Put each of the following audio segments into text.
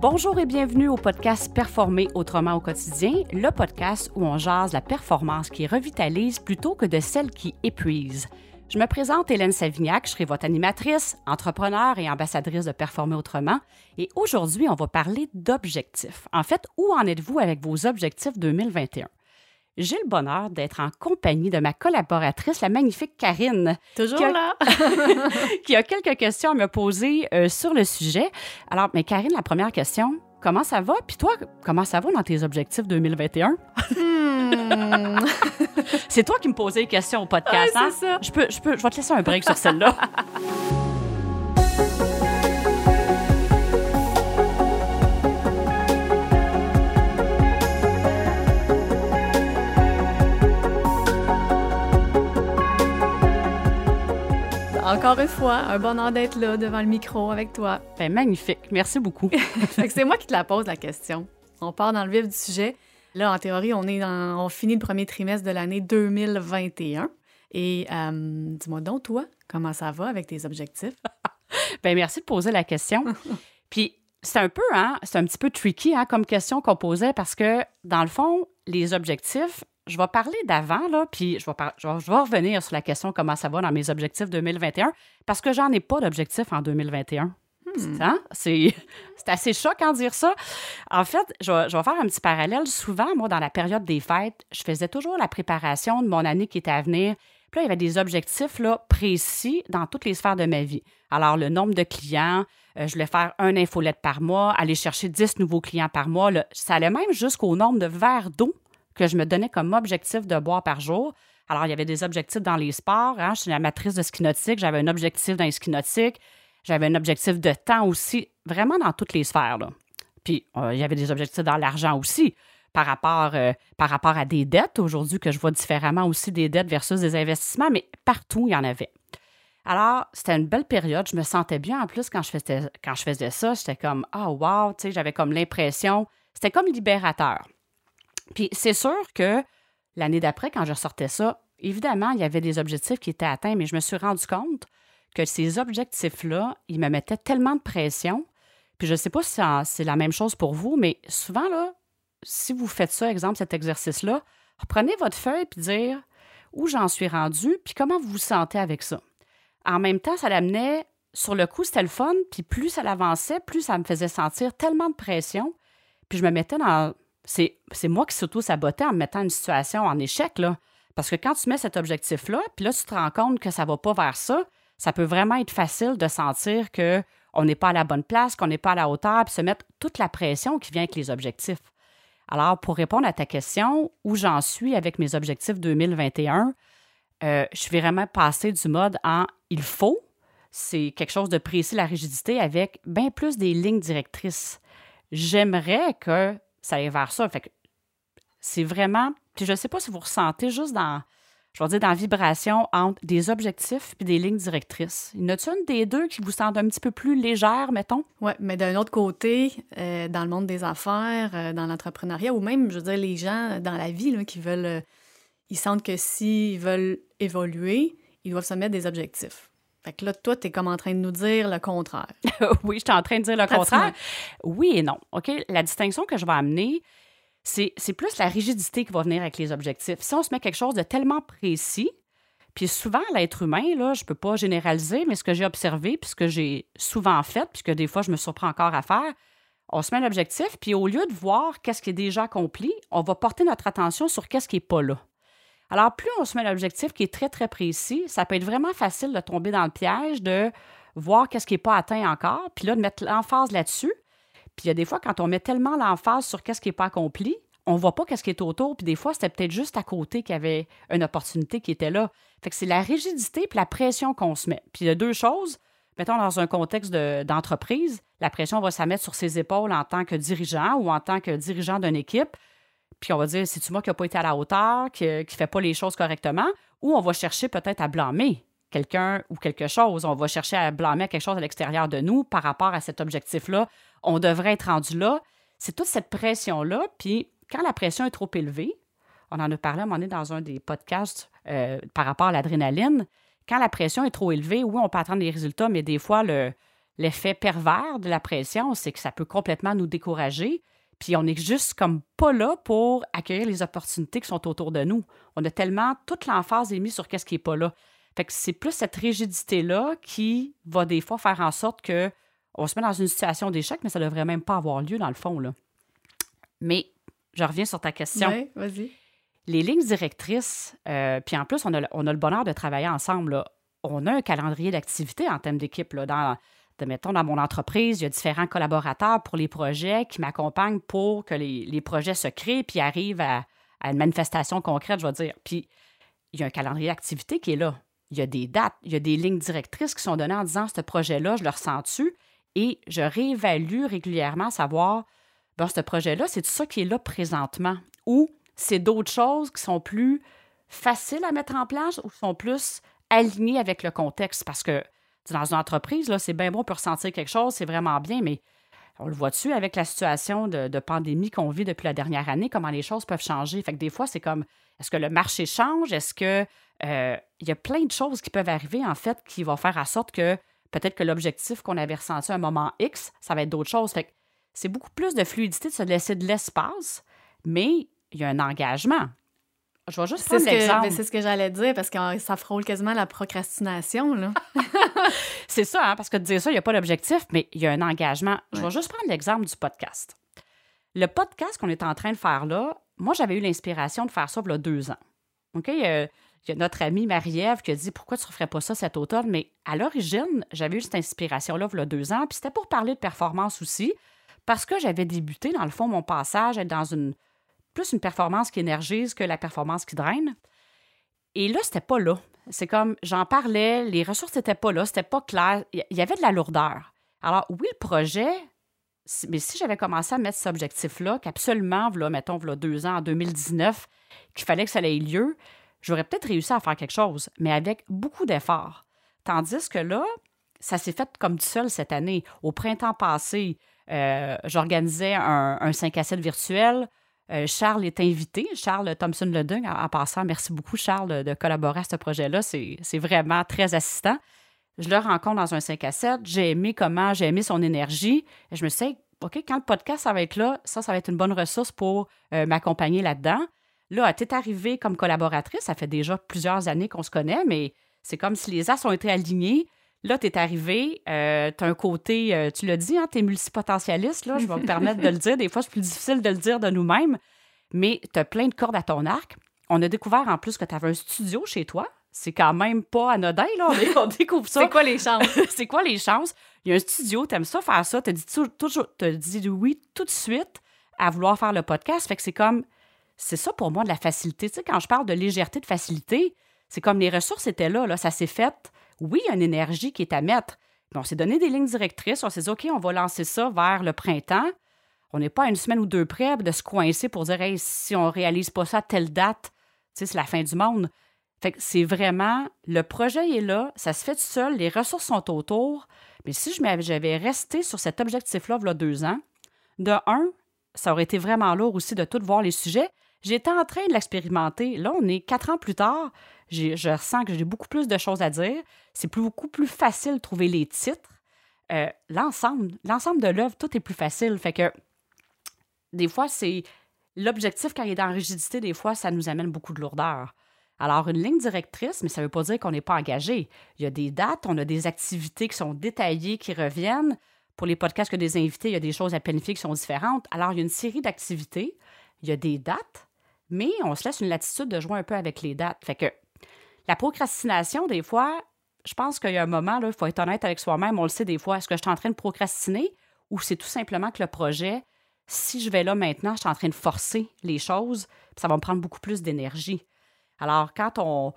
Bonjour et bienvenue au podcast Performer autrement au quotidien, le podcast où on jase la performance qui revitalise plutôt que de celle qui épuise. Je me présente Hélène Savignac, je serai votre animatrice, entrepreneur et ambassadrice de Performer autrement. Et aujourd'hui, on va parler d'objectifs. En fait, où en êtes-vous avec vos objectifs 2021? J'ai le bonheur d'être en compagnie de ma collaboratrice, la magnifique Karine. Toujours qui a, là? qui a quelques questions à me poser euh, sur le sujet. Alors, mais Karine, la première question, comment ça va? Puis toi, comment ça va dans tes objectifs 2021? Hmm. C'est toi qui me posais les questions au podcast, Ouais, hein? ça. Je peux, je peux, je vais te laisser un break sur celle-là. Encore une fois, un bonheur d'être là devant le micro avec toi. Ben, magnifique. Merci beaucoup. C'est moi qui te la pose la question. On part dans le vif du sujet. Là, en théorie, on est dans, on finit le premier trimestre de l'année 2021. Et euh, dis-moi donc, toi, comment ça va avec tes objectifs? Ben, merci de poser la question. Puis, c'est un peu, hein, c'est un petit peu tricky hein, comme question qu'on posait parce que, dans le fond, les objectifs, je vais parler d'avant, là, puis je vais, par- je, vais, je vais revenir sur la question comment ça va dans mes objectifs 2021 parce que j'en ai pas d'objectif en 2021. Hmm. Hein? C'est assez choquant de dire ça. En fait, je vais, je vais faire un petit parallèle. Souvent, moi, dans la période des fêtes, je faisais toujours la préparation de mon année qui était à venir. Puis là, il y avait des objectifs là, précis dans toutes les sphères de ma vie. Alors, le nombre de clients, euh, je voulais faire un infolette par mois, aller chercher 10 nouveaux clients par mois. là. ça allait même jusqu'au nombre de verres d'eau que je me donnais comme objectif de boire par jour. Alors, il y avait des objectifs dans les sports. Hein. Je suis une amatrice de ski nautique. J'avais un objectif dans les ski nautiques. J'avais un objectif de temps aussi, vraiment dans toutes les sphères. Là. Puis, euh, il y avait des objectifs dans l'argent aussi, par rapport, euh, par rapport à des dettes aujourd'hui, que je vois différemment aussi des dettes versus des investissements, mais partout, il y en avait. Alors, c'était une belle période. Je me sentais bien en plus quand je faisais, quand je faisais ça. J'étais comme, ah, wow, tu sais, j'avais comme l'impression, c'était comme libérateur. Puis, c'est sûr que l'année d'après, quand je ressortais ça, évidemment, il y avait des objectifs qui étaient atteints, mais je me suis rendu compte que ces objectifs-là, ils me mettaient tellement de pression. Puis je ne sais pas si c'est- la même chose pour vous, mais souvent, là, si vous faites ça, exemple, cet exercice-là, reprenez votre feuille puis dire où j'en suis rendu, puis comment vous vous sentez avec ça. En même temps, ça l'amenait, sur le coup, c'était le fun, puis plus ça l'avançait, plus ça me faisait sentir tellement de pression, puis je me mettais dans... C'est moi qui s'auto-sabotais en me mettant une situation en échec, là. Parce que quand tu mets cet objectif-là, puis là, tu te rends compte que ça va pas vers ça, ça peut vraiment être facile de sentir que on n'est pas à la bonne place, qu'on n'est pas à la hauteur, puis se mettre toute la pression qui vient avec les objectifs. Alors, pour répondre à ta question, où j'en suis avec mes objectifs 2021, euh, je suis vraiment passée du mode en il faut, c'est quelque chose de précis, la rigidité, avec bien plus des lignes directrices. J'aimerais que ça aille vers ça. C'est vraiment, puis je ne sais pas si vous ressentez juste dans, je vais dire, dans la vibration entre des objectifs puis des lignes directrices. Y en a-t-il une des deux qui vous semble un petit peu plus légère, mettons? Oui, mais d'un autre côté, euh, dans le monde des affaires, euh, dans l'entrepreneuriat, ou même, je veux dire, les gens dans la vie qui veulent. euh, ils sentent que s'ils veulent évoluer, ils doivent se mettre des objectifs. Fait que là, toi, tu es comme en train de nous dire le contraire. oui, je suis en train de dire le contraire. Oui et non. OK? La distinction que je vais amener, c'est c'est plus la rigidité qui va venir avec les objectifs. Si on se met quelque chose de tellement précis, puis souvent, l'être humain, là, je ne peux pas généraliser, mais ce que j'ai observé, puis ce que j'ai souvent fait, puis que des fois, je me surprends encore à faire, on se met l'objectif, puis au lieu de voir qu'est-ce qui est déjà accompli, on va porter notre attention sur qu'est-ce qui n'est pas là. Alors, plus on se met l'objectif qui est très, très précis, ça peut être vraiment facile de tomber dans le piège de voir qu'est-ce qui n'est pas atteint encore, puis là, de mettre l'emphase là-dessus. Puis il y a des fois, quand on met tellement l'emphase sur qu'est-ce qui n'est pas accompli, on voit pas qu'est-ce qui est autour, puis des fois, c'était peut-être juste à côté qu'il y avait une opportunité qui était là. Fait que c'est la rigidité puis la pression qu'on se met. Puis il y a deux choses. Mettons, dans un contexte de- d'entreprise, la pression va se mettre sur ses épaules en tant que dirigeant ou en tant que dirigeant d'une équipe. Puis on va dire, c'est-tu moi qui n'ai pas été à la hauteur, qui ne fait pas les choses correctement, ou on va chercher peut-être à blâmer quelqu'un ou quelque chose. On va chercher à blâmer quelque chose à l'extérieur de nous par rapport à cet objectif-là. On devrait être rendu là. C'est toute cette pression-là. Puis quand la pression est trop élevée, on en a parlé à un dans un des podcasts euh, par rapport à l'adrénaline. Quand la pression est trop élevée, oui, on peut attendre des résultats, mais des fois, le, l'effet pervers de la pression, c'est que ça peut complètement nous décourager. Puis on est juste comme pas là pour accueillir les opportunités qui sont autour de nous. On a tellement toute l'emphase est mise sur qu'est-ce qui est pas là. Fait que c'est plus cette rigidité-là qui va des fois faire en sorte que on se met dans une situation d'échec, mais ça devrait même pas avoir lieu dans le fond. Là. Mais je reviens sur ta question. Oui, vas-y. Les lignes directrices, euh, puis en plus, on a, on a, le bonheur de travailler ensemble. Là. On a un calendrier d'activité en termes d'équipe. Dans, mettons, dans mon entreprise, il y a différents collaborateurs pour les projets qui m'accompagnent pour que les, projets se créent puis arrivent à, à, une manifestation concrète, je vais dire. Puis il y a un calendrier d'activité qui est là. Il y a des dates, il y a des lignes directrices qui sont données en disant ce projet-là, je le ressens-tu? Et je réévalue régulièrement savoir, ben, ce projet-là, c'est ça qui est là présentement? Ou c'est d'autres choses qui sont plus faciles à mettre en place ou sont plus alignées avec le contexte? Parce que dans une entreprise, c'est bien bon pour ressentir quelque chose, c'est vraiment bien, mais on le voit-tu avec la situation de, pandémie qu'on vit depuis la dernière année, comment les choses peuvent changer? Fait que des fois, c'est comme est-ce que le marché change? Est-ce que euh, y a plein de choses qui peuvent arriver, en fait, qui vont faire en sorte que peut-être que l'objectif qu'on avait ressenti à un moment X, ça va être d'autres choses. Fait que c'est beaucoup plus de fluidité de se laisser de l'espace, mais il y a un engagement. Je vais juste prendre l'exemple. C'est ce que j'allais dire parce que ça frôle quasiment la procrastination. Là. c'est ça, hein, parce que de dire ça, il n'y a pas d'objectif, mais il y a un engagement. Je vais juste prendre l'exemple du podcast. Le podcast qu'on est en train de faire là, moi, j'avais eu l'inspiration de faire ça il y a deux ans. OK? il y a notre amie Marie-Ève qui a dit Pourquoi tu ne referais pas ça cet automne? Mais à l'origine, j'avais eu cette inspiration-là il y a deux ans, puis c'était pour parler de performance aussi, parce que j'avais débuté, dans le fond, mon passage, être dans une plus une performance qui énergise que la performance qui draine. Et là, c'était pas là. C'est comme, j'en parlais, les ressources n'étaient pas là, c'était pas clair, il y avait de la lourdeur. Alors, oui, le projet, mais si j'avais commencé à mettre cet objectif-là, qu'absolument, là, mettons, là, deux ans, en 2019, qu'il fallait que ça ait lieu, j'aurais peut-être réussi à faire quelque chose, mais avec beaucoup d'efforts. Tandis que là, ça s'est fait comme du seul cette année. Au printemps passé, euh, j'organisais un, un, 5 à 7 virtuel. Euh, Charles est invité, Charles Thompson Ledung, en, passant, merci beaucoup Charles de collaborer à ce projet-là, c'est vraiment très assistant. Je le rencontre dans un 5 à 7, j'ai aimé comment, j'ai aimé son énergie, et je me suis dit, OK, quand le podcast va être là, ça, ça va être une bonne ressource pour euh, m'accompagner là-dedans. Là, tu es arrivée comme collaboratrice, ça fait déjà plusieurs années qu'on se connaît, mais c'est comme si les as ont été alignés. Là, tu es arrivé, euh, tu as un côté, euh, tu l'as dit, hein, tu es multipotentialiste, là, je vais me permettre de le dire. Des fois, c'est plus difficile de le dire de nous-mêmes, mais tu as plein de cordes à ton arc. On a découvert en plus que tu avais un studio chez toi. C'est quand même pas anodin, là. On, découvre ça. c'est quoi les chances? c'est quoi les chances? Il y a un studio, tu aimes ça faire ça, tu dit, toujours, as dit oui tout de suite à vouloir faire le podcast. Fait que c'est comme, c'est ça pour moi de la facilité. Tu sais, quand je parle de légèreté, de facilité, c'est comme les ressources étaient là, là. Ça s'est fait oui, une énergie qui est à mettre. on s'est donné des lignes directrices, on s'est dit, OK, on va lancer ça vers le printemps. On n'est pas à une semaine ou deux près de se coincer pour dire, si on ne réalise pas ça à telle date, c'est la fin du monde. Fait c'est vraiment, le projet est là, ça se fait tout seul, les ressources sont autour. Mais si j'avais resté sur cet objectif-là, il deux ans, de un, ça aurait été vraiment lourd aussi de tout voir les sujets. J'étais en train de l'expérimenter. Là, on est quatre ans plus tard je ressens que j'ai beaucoup plus de choses à dire. C'est beaucoup plus facile de trouver les titres. Euh, l'ensemble, l'ensemble de l'œuvre, tout est plus facile. Fait que des fois, c'est l'objectif quand il est dans rigidité, des fois, ça nous amène beaucoup de lourdeur. Alors, une ligne directrice, mais ça ne veut pas dire qu'on n'est pas engagé. Il y a des dates, on a des activités qui sont détaillées, qui reviennent. Pour les podcasts que des invités, il y a des choses à planifier qui sont différentes. Alors, il y a une série d'activités, il y a des dates, mais on se laisse une latitude de jouer un peu avec les dates. Fait que la procrastination, des fois, je pense qu'il y a un moment, il faut être honnête avec soi-même, on le sait des fois, est-ce que je suis en train de procrastiner ou c'est tout simplement que le projet, si je vais là maintenant, je suis en train de forcer les choses, ça va me prendre beaucoup plus d'énergie. Alors, quand on.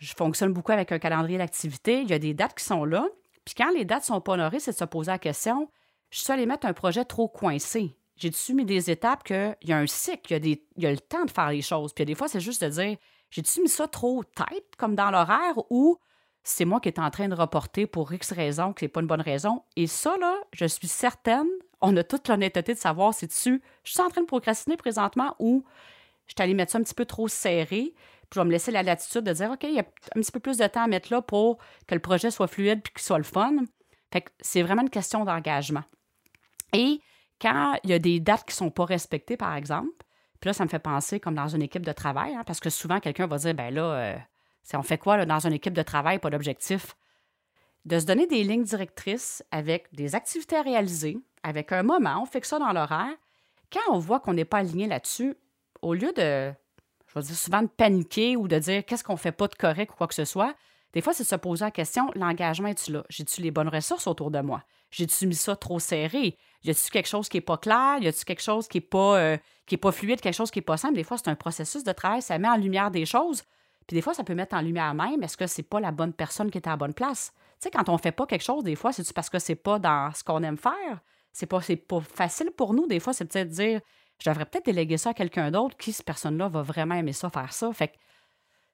Je fonctionne beaucoup avec un calendrier d'activité, il y a des dates qui sont là. Puis quand les dates sont pas honorées, c'est de se poser la question je suis allé mettre un projet trop coincé. J'ai-tu mis des étapes qu'il y a un cycle, il y a, le temps de faire les choses? Puis des fois, c'est juste de dire j'ai-tu mis ça trop tête, comme dans l'horaire, ou c'est moi qui est en train de reporter pour X raison, que c'est pas une bonne raison? Et ça, là, je suis certaine, on a toute l'honnêteté de savoir si tu je suis en train de procrastiner présentement ou je suis mettre ça un petit peu trop serré, puis je vais me laisser la latitude de dire, OK, il y a un petit peu plus de temps à mettre là pour que le projet soit fluide puis qu'il soit le fun. Fait que c'est vraiment une question d'engagement. Et quand il y a des dates qui ne sont pas respectées, par exemple, puis là, ça me fait penser comme dans une équipe de travail, hein, parce que souvent, quelqu'un va dire, ben là, euh, on fait quoi dans une équipe de travail, pas d'objectif? De se donner des lignes directrices avec des activités à réaliser, avec un moment, on fixe ça dans l'horaire. Quand on voit qu'on n'est pas aligné là-dessus, au lieu de, je vais dire souvent de paniquer ou de dire qu'est-ce qu'on fait pas de correct ou quoi que ce soit, des fois, c'est de se poser la question l'engagement est-tu là? J'ai-tu les bonnes ressources autour de moi? J'ai-tu mis ça trop serré? Y a-tu quelque chose qui n'est pas clair? Y a-tu quelque chose qui n'est pas, euh, qui est pas fluide, quelque chose qui n'est pas simple? Des fois, c'est un processus de travail, ça met en lumière des choses. Puis des fois, ça peut mettre en lumière même est-ce que c'est pas la bonne personne qui est à la bonne place? Tu sais, quand on fait pas quelque chose, des fois, c'est parce que c'est pas dans ce qu'on aime faire? C'est pas, pas facile pour nous. Des fois, c'est peut-être dire je devrais peut-être déléguer ça à quelqu'un d'autre qui, cette personne-là, va vraiment aimer ça, faire ça? Fait que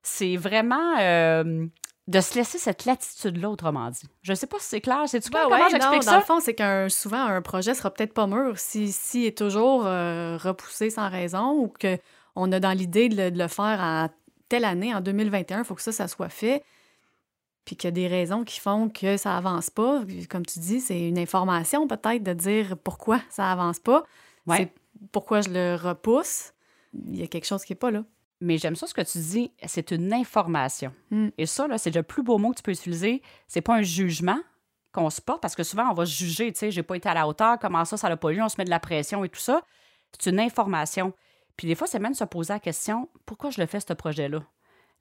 c'est vraiment euh, de se laisser cette latitude-là, autrement dit. Je sais pas si c'est clair. C'est-tu clair comment j'explique ça? Dans le fond, c'est qu'un souvent, un projet sera peut-être pas mûr si, si est toujours euh, repoussé sans raison ou qu'on a dans l'idée de, le faire à telle année, en 2021, il faut que ça, ça soit fait. Puis qu'il y a des raisons qui font que ça avance pas. Comme tu dis, c'est une information peut-être de dire pourquoi ça avance pas. C'est pourquoi je le repousse. Il y a quelque chose qui n'est pas là. Mais j'aime ça ce que tu dis, c'est une information. Hmm. Et ça, là, c'est le plus beau mot que tu peux utiliser. C'est pas un jugement qu'on se porte, parce que souvent, on va se juger, tu sais, j'ai pas été à la hauteur, comment ça, ça l'a pas eu, on se met de la pression et tout ça. C'est une information. Puis des fois, c'est même se poser la question, pourquoi je le fais, ce projet-là?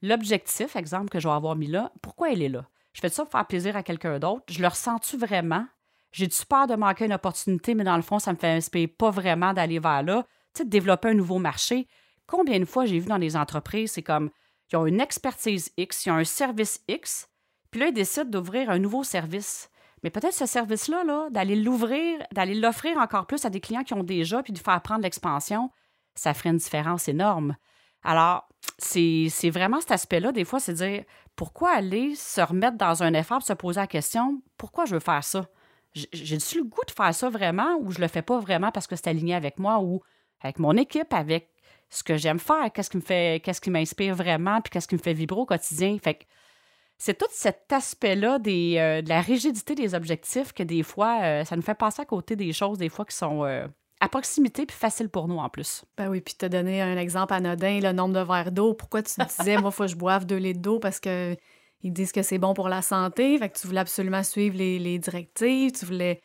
L'objectif, exemple, que je vais avoir mis là, pourquoi il est là? Je fais ça pour faire plaisir à quelqu'un d'autre? Je le ressens-tu vraiment? J'ai-tu peur de manquer une opportunité, mais dans le fond, ça me fait inspirer pas vraiment d'aller vers là? Tu sais, de développer un nouveau marché. Combien de fois j'ai vu dans les entreprises, c'est comme, ils ont une expertise X, ils ont un service X, puis là, ils décident d'ouvrir un nouveau service. Mais peut-être ce service-là, -là, d'aller l'ouvrir, d'aller l'offrir encore plus à des clients qui ont déjà, puis de faire prendre l'expansion, ça ferait une différence énorme. Alors, c'est vraiment cet aspect-là, des fois, c'est dire pourquoi aller se remettre dans un effort, se poser la question pourquoi je veux faire ça? J'ai-tu le goût de faire ça vraiment ou je le fais pas vraiment parce que c'est aligné avec moi ou avec mon équipe, avec ce que j'aime faire, qu'est-ce qui me fait, qu'est-ce qui m'inspire vraiment, puis qu'est-ce qui me fait vibrer au quotidien. Fait que c'est tout cet aspect-là euh, de la rigidité des objectifs que des fois, euh, ça nous fait passer à côté des choses, des fois, qui sont euh, à proximité puis facile pour nous en plus. Ben oui, puis tu as donné un exemple anodin, le nombre de verres d'eau. Pourquoi tu disais, moi, il faut que je boive deux litres d'eau parce que ils disent que c'est bon pour la santé? Fait que tu voulais absolument suivre les, les directives. Tu voulais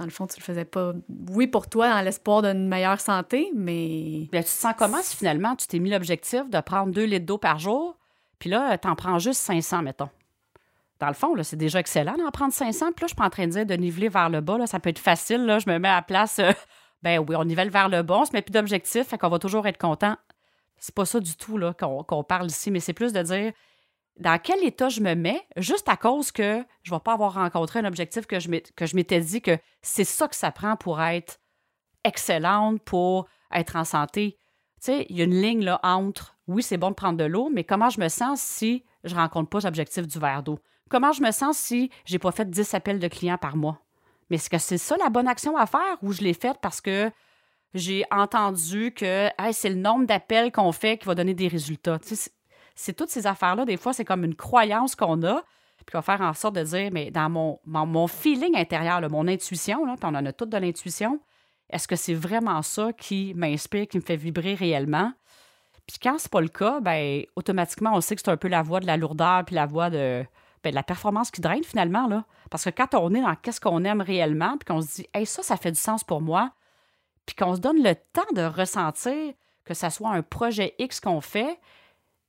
dans le fond, tu le faisais pas, oui, pour toi, dans l'espoir d'une meilleure santé, mais. tu te sens comment si finalement tu t'es mis l'objectif de prendre deux litres d'eau par jour, puis là, tu en prends juste 500, mettons? Dans le fond, c'est déjà excellent d'en prendre 500. Puis là, je suis pas en train de dire de niveler vers le bas. Là, ça peut être facile. Là, je me mets à la place. Euh, ben oui, on nivelle vers le bas, on se met plus d'objectifs, fait qu'on va toujours être content. C'est pas ça du tout là, qu'on, parle ici, mais c'est plus de dire dans quel état je me mets, juste à cause que je ne vais pas avoir rencontré un objectif que je, je m'étais dit que c'est ça que ça prend pour être excellente, pour être en santé. Tu sais, il y a une ligne là entre oui, c'est bon de prendre de l'eau, mais comment je me sens si je ne rencontre pas l'objectif du verre d'eau? Comment je me sens si j'ai pas fait 10 appels de clients par mois? Mais est-ce que c'est ça la bonne action à faire ou je l'ai faite parce que j'ai entendu que c'est le nombre d'appels qu'on fait qui va donner des résultats? C'est toutes ces affaires-là, des fois, c'est comme une croyance qu'on a, puis va faire en sorte de dire, mais dans mon, mon, feeling intérieur, mon intuition, là, puis on en a toutes de l'intuition, est-ce que c'est vraiment ça qui m'inspire, qui me fait vibrer réellement? Puis quand c'est pas le cas, ben automatiquement, on sait que c'est un peu la voie de la lourdeur, puis la voie de, ben, la performance qui draine finalement. Là. Parce que quand on est dans qu'est-ce qu'on aime réellement, puis qu'on se dit, hey, ça, ça fait du sens pour moi, puis qu'on se donne le temps de ressentir que ça soit un projet X qu'on fait,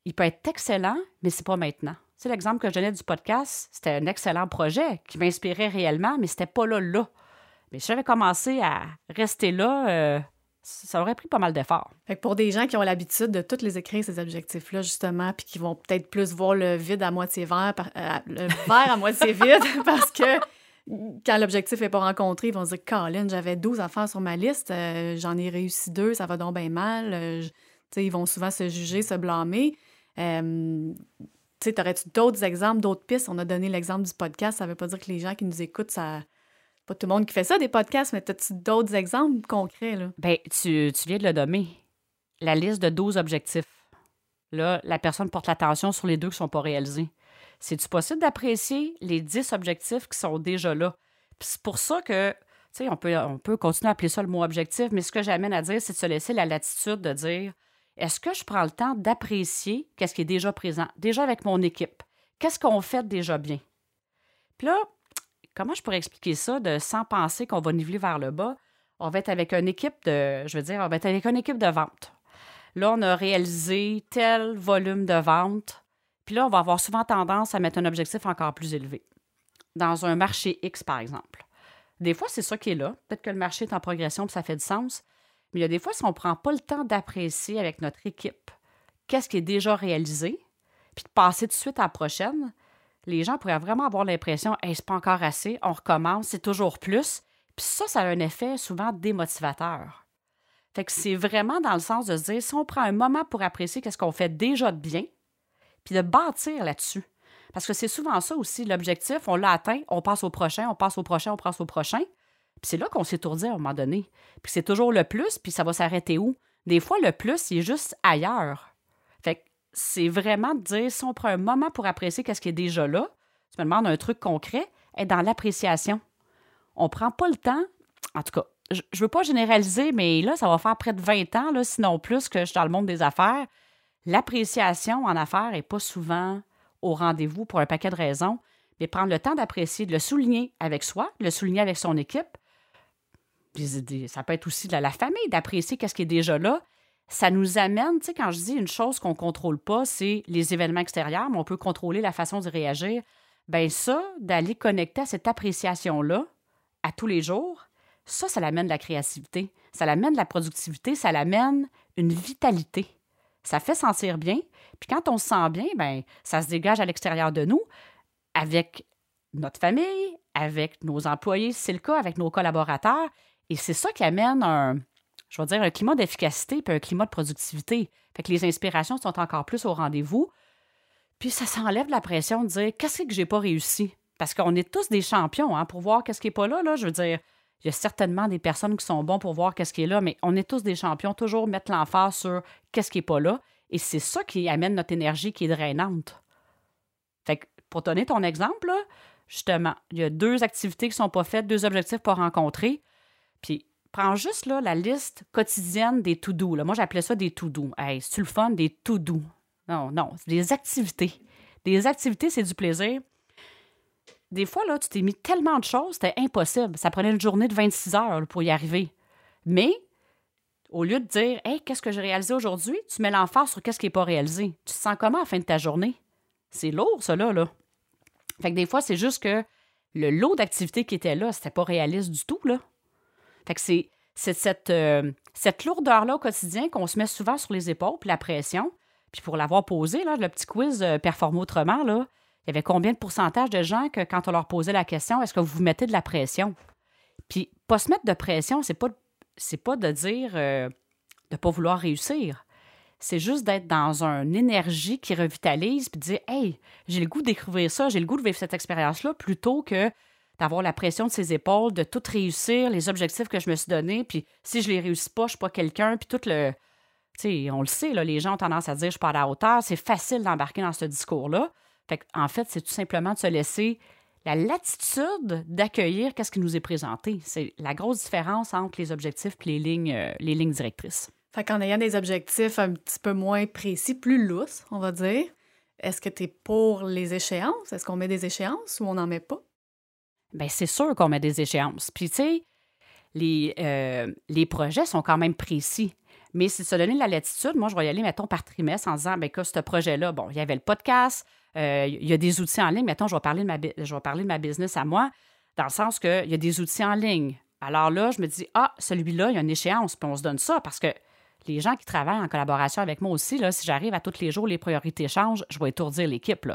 il peut être excellent, mais c'est pas maintenant. C'est l'exemple que je donnais du podcast, c'était un excellent projet qui m'inspirait réellement, mais c'était pas là, là. Mais si j'avais commencé à rester là, euh, ça aurait pris pas mal d'efforts. pour des gens qui ont l'habitude de toutes les écrire, ces objectifs-là, justement, puis qui vont peut-être plus voir le vide à moitié vert, euh, le verre à moitié vide, parce que quand l'objectif n'est pas rencontré, ils vont se dire Colin, j'avais 12 affaires sur ma liste, euh, j'en ai réussi deux, ça va donc bien mal. ils vont souvent se juger, se blâmer. Euh, tu aurais-tu d'autres exemples, d'autres pistes? On a donné l'exemple du podcast. Ça ne veut pas dire que les gens qui nous écoutent, ça. Pas tout le monde qui fait ça, des podcasts, mais as-tu d'autres exemples concrets? Là? Bien, tu, viens de le nommer. La liste de 12 objectifs. Là, la personne porte l'attention sur les deux qui ne sont pas réalisés. C'est-tu possible d'apprécier les 10 objectifs qui sont déjà là? C'est pour ça que, tu sais, on peut, on peut continuer à appeler ça le mot objectif, mais ce que j'amène à dire, c'est de se laisser la latitude de dire est-ce que je prends le temps d'apprécier qu'est-ce qui est déjà présent, déjà avec mon équipe? Qu'est-ce qu'on fait déjà bien? Puis là, comment je pourrais expliquer ça de sans penser qu'on va niveler vers le bas? On va être avec une équipe de, je veux dire, on va être avec une équipe de vente. Là, on a réalisé tel volume de vente. Puis là, on va avoir souvent tendance à mettre un objectif encore plus élevé. Dans un marché X, par exemple. Des fois, c'est ça qui est là. Peut-être que le marché est en progression, puis ça fait du sens. Mais il y a des fois, si on ne prend pas le temps d'apprécier avec notre équipe qu'est-ce qui est déjà réalisé, puis de passer de suite à la prochaine, les gens pourraient vraiment avoir l'impression Hey, c'est pas encore assez, on recommence, c'est toujours plus. Puis ça, ça a un effet souvent démotivateur. Fait que c'est vraiment dans le sens de se dire si on prend un moment pour apprécier qu'est-ce qu'on fait déjà de bien, puis de bâtir là-dessus. Parce que c'est souvent ça aussi, l'objectif, on l'a atteint, on passe au prochain, on passe au prochain, on passe au prochain. Puis c'est là qu'on s'étourdit à un moment donné. Puis c'est toujours le plus, puis ça va s'arrêter où? Des fois, le plus, il est juste ailleurs. Fait que c'est vraiment de dire, si on prend un moment pour apprécier qu'est-ce qui est déjà là, tu me demandes un truc concret, être dans l'appréciation. On prend pas le temps, en tout cas, je ne veux pas généraliser, mais là, ça va faire près de 20 ans, là, sinon plus, que je suis dans le monde des affaires. L'appréciation en affaires n'est pas souvent au rendez-vous pour un paquet de raisons, mais prendre le temps d'apprécier, de le souligner avec soi, de le souligner avec son équipe, ça peut être aussi de la famille, d'apprécier qu'est-ce qui est déjà là. Ça nous amène, tu sais, quand je dis une chose qu'on ne contrôle pas, c'est les événements extérieurs, mais on peut contrôler la façon de réagir. Bien, ça, d'aller connecter à cette appréciation-là à tous les jours, ça, ça l'amène de la créativité, ça l'amène de la productivité, ça l'amène une vitalité. Ça fait sentir bien. Puis quand on se sent bien, ben ça se dégage à l'extérieur de nous avec notre famille, avec nos employés, c'est le cas, avec nos collaborateurs. Et c'est ça qui amène un, je vais dire, un climat d'efficacité puis un climat de productivité. Fait que les inspirations sont encore plus au rendez-vous. Puis ça s'enlève la pression de dire qu'est-ce que j'ai pas réussi? Parce qu'on est tous des champions hein, pour voir qu'est-ce qui n'est pas là, là. Je veux dire, il y a certainement des personnes qui sont bons pour voir qu'est-ce qui est là, mais on est tous des champions, toujours mettre l'emphase sur qu'est-ce qui n'est pas là. Et c'est ça qui amène notre énergie qui est drainante. Fait que, pour donner ton exemple, justement, il y a deux activités qui ne sont pas faites, deux objectifs pas rencontrés. Puis prends juste là, la liste quotidienne des to-do. Moi, j'appelais ça des to-do. Hey, c'est-tu le fun? Des to-do? Non, non, c'est des activités. Des activités, c'est du plaisir. Des fois, là, tu t'es mis tellement de choses, c'était impossible. Ça prenait une journée de 26 heures pour y arriver. Mais, au lieu de dire, hey, qu'est-ce que j'ai réalisé aujourd'hui, tu mets l'emphase sur qu'est-ce qui n'est pas réalisé. Tu te sens comment à la fin de ta journée? C'est lourd, là. là. Fait que des fois, c'est juste que le lot d'activités qui était là, c'était pas réaliste du tout, là. Fait que c'est cette, euh, cette lourdeur-là au quotidien qu'on se met souvent sur les épaules, puis la pression. Puis pour l'avoir posé, là, le petit quiz euh, autrement, là, il y avait combien de pourcentage de gens que quand on leur posait la question, est-ce que vous vous mettez de la pression? Puis pas se mettre de pression, c'est pas, pas de dire euh, de ne pas vouloir réussir. C'est juste d'être dans une énergie qui revitalise, puis de dire Hey, j'ai le goût découvrir ça, j'ai le goût de vivre cette expérience-là, plutôt que d'avoir la pression de ses épaules, de tout réussir, les objectifs que je me suis donnés, puis si je les réussis pas, je suis pas quelqu'un, puis tout le... Tu sais, on le sait, là, les gens ont tendance à dire je suis pas à la hauteur. C'est facile d'embarquer dans ce discours-là. Fait en fait, c'est tout simplement de se laisser la latitude d'accueillir qu'est-ce qui nous est présenté. C'est la grosse différence entre les objectifs et les lignes, euh, les lignes directrices. Fait qu'en ayant des objectifs un petit peu moins précis, plus lousses, on va dire, est-ce que tu es pour les échéances? Est-ce qu'on met des échéances ou on n'en met pas? Bien, c'est sûr qu'on met des échéances. Puis, tu sais, les, euh, les projets sont quand même précis. Mais si se donner la latitude, moi, je vais y aller, mettons, par trimestre en disant, bien, que ce projet-là, bon, il y avait le podcast, euh, il y a des outils en ligne. Mettons, je vais, parler de ma, je vais parler de ma business à moi, dans le sens qu'il y a des outils en ligne. Alors là, je me dis, ah, celui-là, il y a une échéance, puis on se donne ça parce que les gens qui travaillent en collaboration avec moi aussi, là, si j'arrive à tous les jours, les priorités changent, je vais étourdir l'équipe.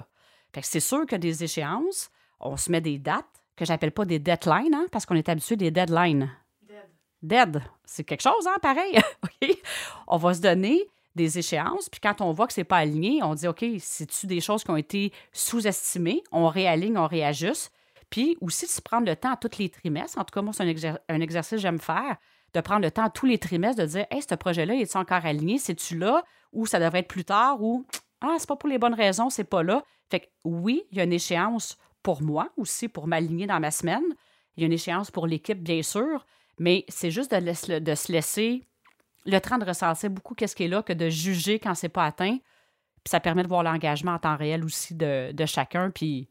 Fait que c'est sûr que des échéances, on se met des dates, que j'appelle pas des deadlines, hein, parce qu'on est habitué des deadlines. Dead. Dead. C'est quelque chose, hein, pareil. OK? On va se donner des échéances, puis quand on voit que c'est pas aligné, on dit OK, c'est-tu des choses qui ont été sous-estimées, on réaligne, on réajuste. Puis aussi de prendre le temps à tous les trimestres. En tout cas, moi, c'est un, exercice que j'aime faire, de prendre le temps à tous les trimestres de dire Hey, ce projet-là, est-il encore aligné? C'est-tu là? Ou ça devrait être plus tard? Ou Ah, c'est pas pour les bonnes raisons, c'est pas là. Fait que oui, il y a une échéance pour moi aussi, pour m'aligner dans ma semaine. Il y a une échéance pour l'équipe, bien sûr, mais c'est juste de, se laisser le temps de ressentir beaucoup qu'est-ce qui est là que de juger quand c'est pas atteint. Puis ça permet de voir l'engagement en temps réel aussi de, chacun. Puis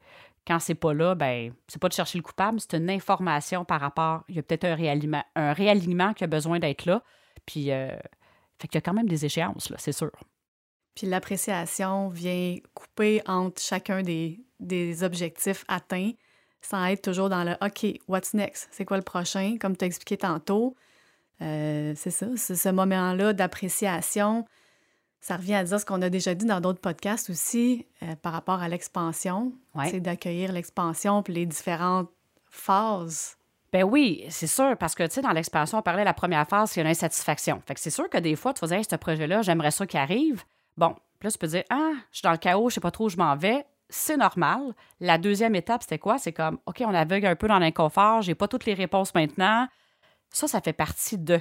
quand c'est pas là, ben c'est pas de chercher le coupable, c'est une information par rapport. Il y a peut-être un réalignement, un qui a besoin d'être là. Puis, euh, fait qu'il y a quand même des échéances, là, c'est sûr. Puis l'appréciation vient couper entre chacun des, des objectifs atteints sans être toujours dans le OK, what's next? C'est quoi le prochain? Comme tu as expliqué tantôt, euh, c'est ça, c'est ce moment-là d'appréciation. Ça revient à dire ce qu'on a déjà dit dans d'autres podcasts aussi euh, par rapport à l'expansion. C'est d'accueillir l'expansion puis les différentes phases. Ben oui, c'est sûr, parce que, tu sais, dans l'expansion, on parlait de la première phase, c'est l'insatisfaction. Fait que c'est sûr que des fois, tu vas dire, ce projet-là, j'aimerais ça qu'il arrive. Bon, là, tu peux dire, ah, je suis dans le chaos, je sais pas trop où je m'en vais. C'est normal. La deuxième étape, c'était quoi? C'est comme, OK, on aveugle un peu dans l'inconfort, j'ai pas toutes les réponses maintenant. Ça, ça fait partie de.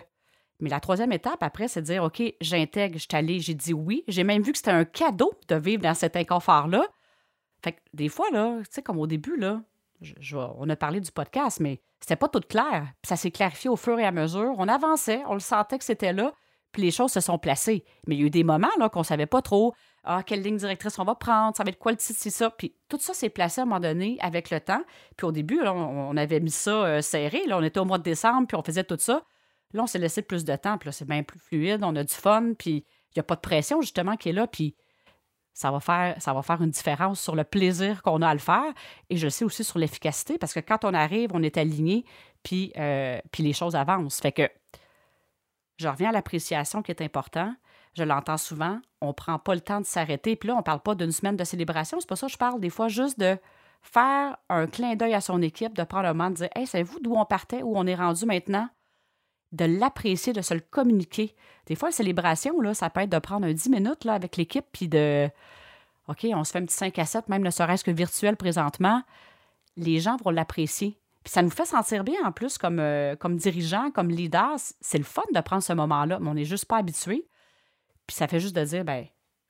Mais la troisième étape, après, c'est de dire, OK, j'intègre, je suis j'ai dit oui. J'ai même vu que c'était un cadeau de vivre dans cet inconfort-là. Fait que des fois, là, tu sais, comme au début, là, on a parlé du podcast, mais c'était pas tout clair. Puis ça s'est clarifié au fur et à mesure. On avançait, on le sentait que c'était là, puis les choses se sont placées. Mais il y a eu des moments là qu'on savait pas trop ah, quelle ligne directrice on va prendre, ça va être quoi le titre, c'est ça. Puis tout ça s'est placé à un moment donné avec le temps. Puis au début, on avait mis ça euh, serré. Là, on était au mois de décembre, puis on faisait tout ça. Là, on s'est laissé plus de temps, puis là, c'est bien plus fluide, on a du fun, puis il n'y a pas de pression, justement, qui est là, puis ça va, faire, ça va faire une différence sur le plaisir qu'on a à le faire. Et je le sais aussi sur l'efficacité, parce que quand on arrive, on est aligné, puis, euh, puis les choses avancent. Fait que je reviens à l'appréciation qui est important je l'entends souvent, on prend pas le temps de s'arrêter. Puis là, on parle pas d'une semaine de célébration, c'est pas ça je parle. Des fois, juste de faire un clin d'œil à son équipe, de prendre un moment de dire Hey, savez-vous d'où on partait, où on est rendu maintenant? De l'apprécier, de se le communiquer. Des fois, la célébration, là, ça peut être de prendre un 10 minutes avec l'équipe, puis de OK, on se fait un petit 5 à 7, même ne serait-ce que virtuel présentement. Les gens vont l'apprécier. Puis ça nous fait sentir bien en plus comme, euh, comme dirigeant, comme leader. C'est le fun de prendre ce moment-là, mais on n'est juste pas habitué. Puis ça fait juste de dire, ben,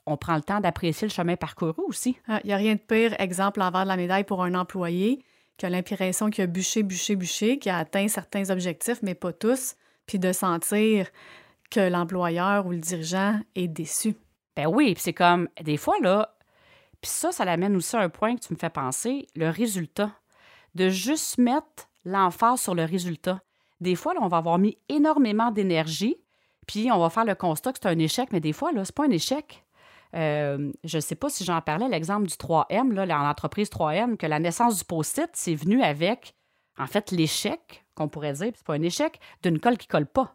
on prend le temps d'apprécier le chemin parcouru aussi. Il ah, n'y a rien de pire, exemple, l'envers de la médaille pour un employé qui a l'impression qu'il a bûché, bûché, bûché, qui a atteint certains objectifs, mais pas tous, puis de sentir que l'employeur ou le dirigeant est déçu. Ben oui, puis c'est comme, des fois, là, puis ça, ça l'amène aussi à un point que tu me fais penser, le résultat. De juste mettre l'emphase sur le résultat. Des fois, on va avoir mis énormément d'énergie, puis on va faire le constat que c'est un échec, mais des fois, là, c'est pas un échec. Euh, je ne sais pas si j'en parlais, l'exemple du 3M, là, l'entreprise 3M, que la naissance du post-it, c'est venu avec, en fait, l'échec, qu'on pourrait dire, c'est pas un échec, d'une colle qui colle pas.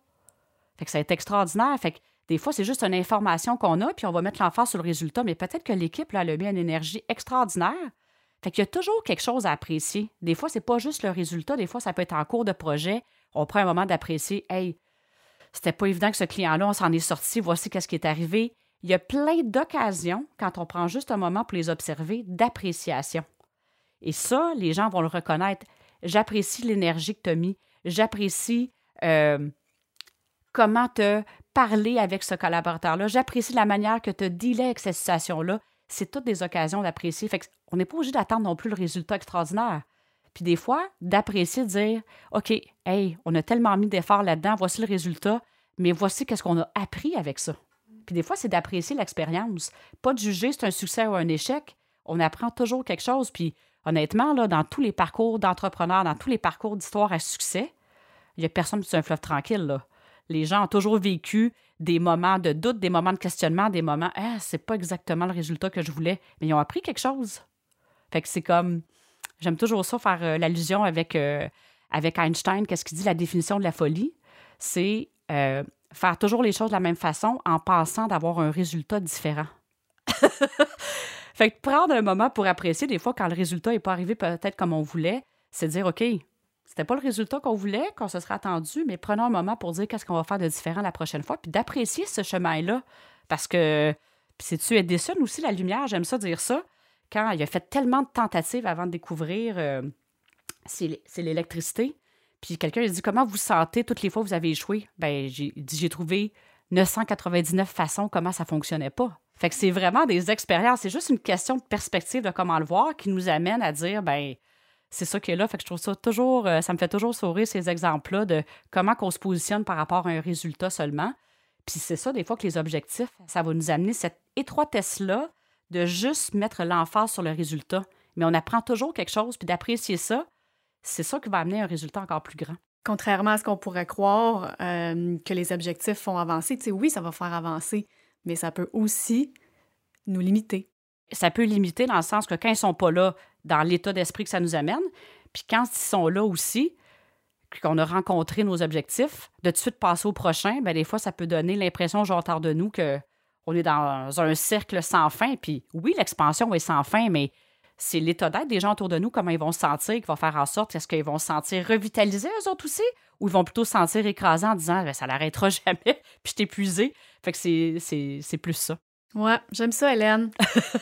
Fait que ça extraordinaire. Fait que des fois, c'est juste une information qu'on a, puis on va mettre l'emphase sur le résultat, mais peut-être que l'équipe, elle a mis une énergie extraordinaire. Fait qu'il y a toujours quelque chose à apprécier. Des fois, c'est pas juste le résultat, des fois, ça peut être en cours de projet. On prend un moment d'apprécier, hey, c'était pas évident que ce client-là, on s'en est sorti, voici qu'est-ce qui est arrivé. Il y a plein d'occasions, quand on prend juste un moment pour les observer, d'appréciation. Et ça, les gens vont le reconnaître. J'apprécie l'énergie que tu as mis. J'apprécie euh, comment te parler avec ce collaborateur-là. J'apprécie la manière que tu dealé avec cette situation-là. C'est toutes des occasions d'apprécier. Fait on n'est pas obligé d'attendre non plus le résultat extraordinaire. Puis des fois, d'apprécier, de dire OK, hey, on a tellement mis d'efforts là-dedans, voici le résultat, mais voici qu'est-ce qu'on a appris avec ça. Puis des fois, c'est d'apprécier l'expérience. Pas de juger c'est un succès ou un échec. On apprend toujours quelque chose. Puis honnêtement, dans tous les parcours d'entrepreneurs, dans tous les parcours d'histoire à succès, il n'y a personne qui est un fleuve tranquille. Là. Les gens ont toujours vécu des moments de doute, des moments de questionnement, des moments Ah, c'est pas exactement le résultat que je voulais, mais ils ont appris quelque chose. Fait que c'est comme J'aime toujours ça, faire euh, l'allusion avec, euh, avec Einstein. Qu'est-ce qu'il dit la définition de la folie? C'est euh, faire toujours les choses de la même façon en pensant d'avoir un résultat différent. fait que prendre un moment pour apprécier, des fois, quand le résultat n'est pas arrivé peut-être comme on voulait, c'est dire, OK, c'était pas le résultat qu'on voulait, qu'on se serait attendu, mais prenons un moment pour dire qu'est-ce qu'on va faire de différent la prochaine fois, puis d'apprécier ce chemin-là. Parce que, puis c'est-tu Edison aussi, la lumière, j'aime ça dire ça quand il a fait tellement de tentatives avant de découvrir euh, c'est l'électricité. Puis quelqu'un a dit Comment vous sentez toutes les fois que vous avez échoué Ben, j'ai dit J'ai trouvé 999 façons comment ça fonctionnait pas. Fait que c'est vraiment des expériences. C'est juste une question de perspective de comment le voir qui nous amène à dire ben c'est ça qui est là. Fait que je trouve ça toujours, euh, ça me fait toujours sourire ces exemples-là de comment qu'on se positionne par rapport à un résultat seulement. Puis c'est ça, des fois, que les objectifs, ça va nous amener cette étroitesse-là de juste mettre l'emphase sur le résultat. Mais on apprend toujours quelque chose, puis d'apprécier ça, c'est ça qui va amener un résultat encore plus grand. Contrairement à ce qu'on pourrait croire, euh, que les objectifs font avancer, tu sais, oui, ça va faire avancer, mais ça peut aussi nous limiter. Ça peut limiter dans le sens que quand ils sont pas là, dans l'état d'esprit que ça nous amène, puis quand ils sont là aussi, qu'on a rencontré nos objectifs, de tout de suite passer au prochain, bien, des fois, ça peut donner l'impression, genre, de nous, que on est dans un cercle sans fin. Puis oui, l'expansion est sans fin, mais c'est l'état d'être des gens autour de nous, comment ils vont se sentir, qui va faire en sorte, est-ce qu'ils vont se sentir revitalisés, eux autres aussi, ou ils vont plutôt se sentir écrasés en disant, ben, ça n'arrêtera jamais, puis je t'ai épuisé. Fait que c'est plus ça. Ouais, j'aime ça, Hélène.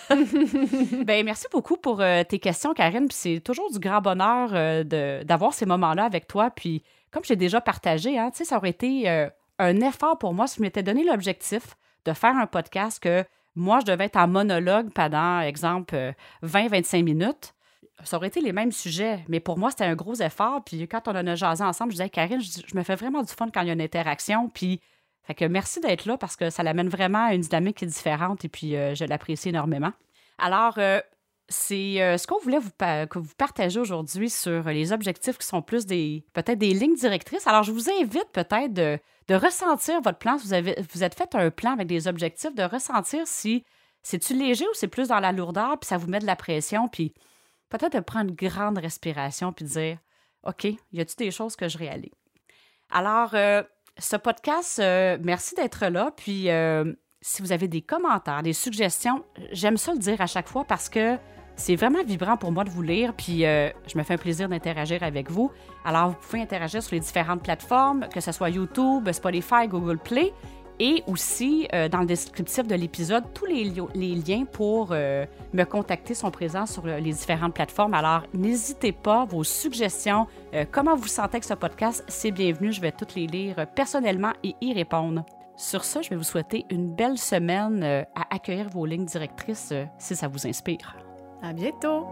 ben merci beaucoup pour euh, tes questions, Karine. Puis c'est toujours du grand bonheur euh, d'avoir ces moments-là avec toi. Puis comme j'ai déjà partagé, hein, ça aurait été euh, un effort pour moi si je m'étais donné l'objectif de faire un podcast que moi, je devais être en monologue pendant, exemple, 20-25 minutes. Ça aurait été les mêmes sujets, mais pour moi, c'était un gros effort. Puis quand on en a jasé ensemble, je disais, Karine, je, me fais vraiment du fun quand il y a une interaction. Puis fait que merci d'être là parce que ça l'amène vraiment à une dynamique qui est différente et puis euh, je l'apprécie énormément. Alors, euh, c'est euh, ce qu'on voulait vous, que vous partager aujourd'hui sur les objectifs qui sont plus des peut-être des lignes directrices. Alors, je vous invite peut-être de, ressentir votre plan. Si vous, avez, vous êtes fait un plan avec des objectifs, de ressentir si c'est-tu léger ou c'est plus dans la lourdeur, puis ça vous met de la pression, puis peut-être de prendre une grande respiration, puis de dire OK, y a-t-il des choses que je réalise? Alors, ce podcast, euh, merci d'être là. Puis, euh, si vous avez des commentaires, des suggestions, j'aime ça le dire à chaque fois parce que c'est vraiment vibrant pour moi de vous lire. Puis, euh, je me fais un plaisir d'interagir avec vous. Alors, vous pouvez interagir sur les différentes plateformes, que ce soit YouTube, Spotify, Google Play. Et aussi, euh, dans le descriptif de l'épisode, tous les, les, liens pour euh, me contacter sont présents sur les différentes plateformes. Alors, n'hésitez pas, vos suggestions, euh, comment vous sentez avec ce podcast, c'est bienvenu. Je vais toutes les lire personnellement et y répondre. Sur ce, je vais vous souhaiter une belle semaine à accueillir vos lignes directrices si ça vous inspire. À bientôt!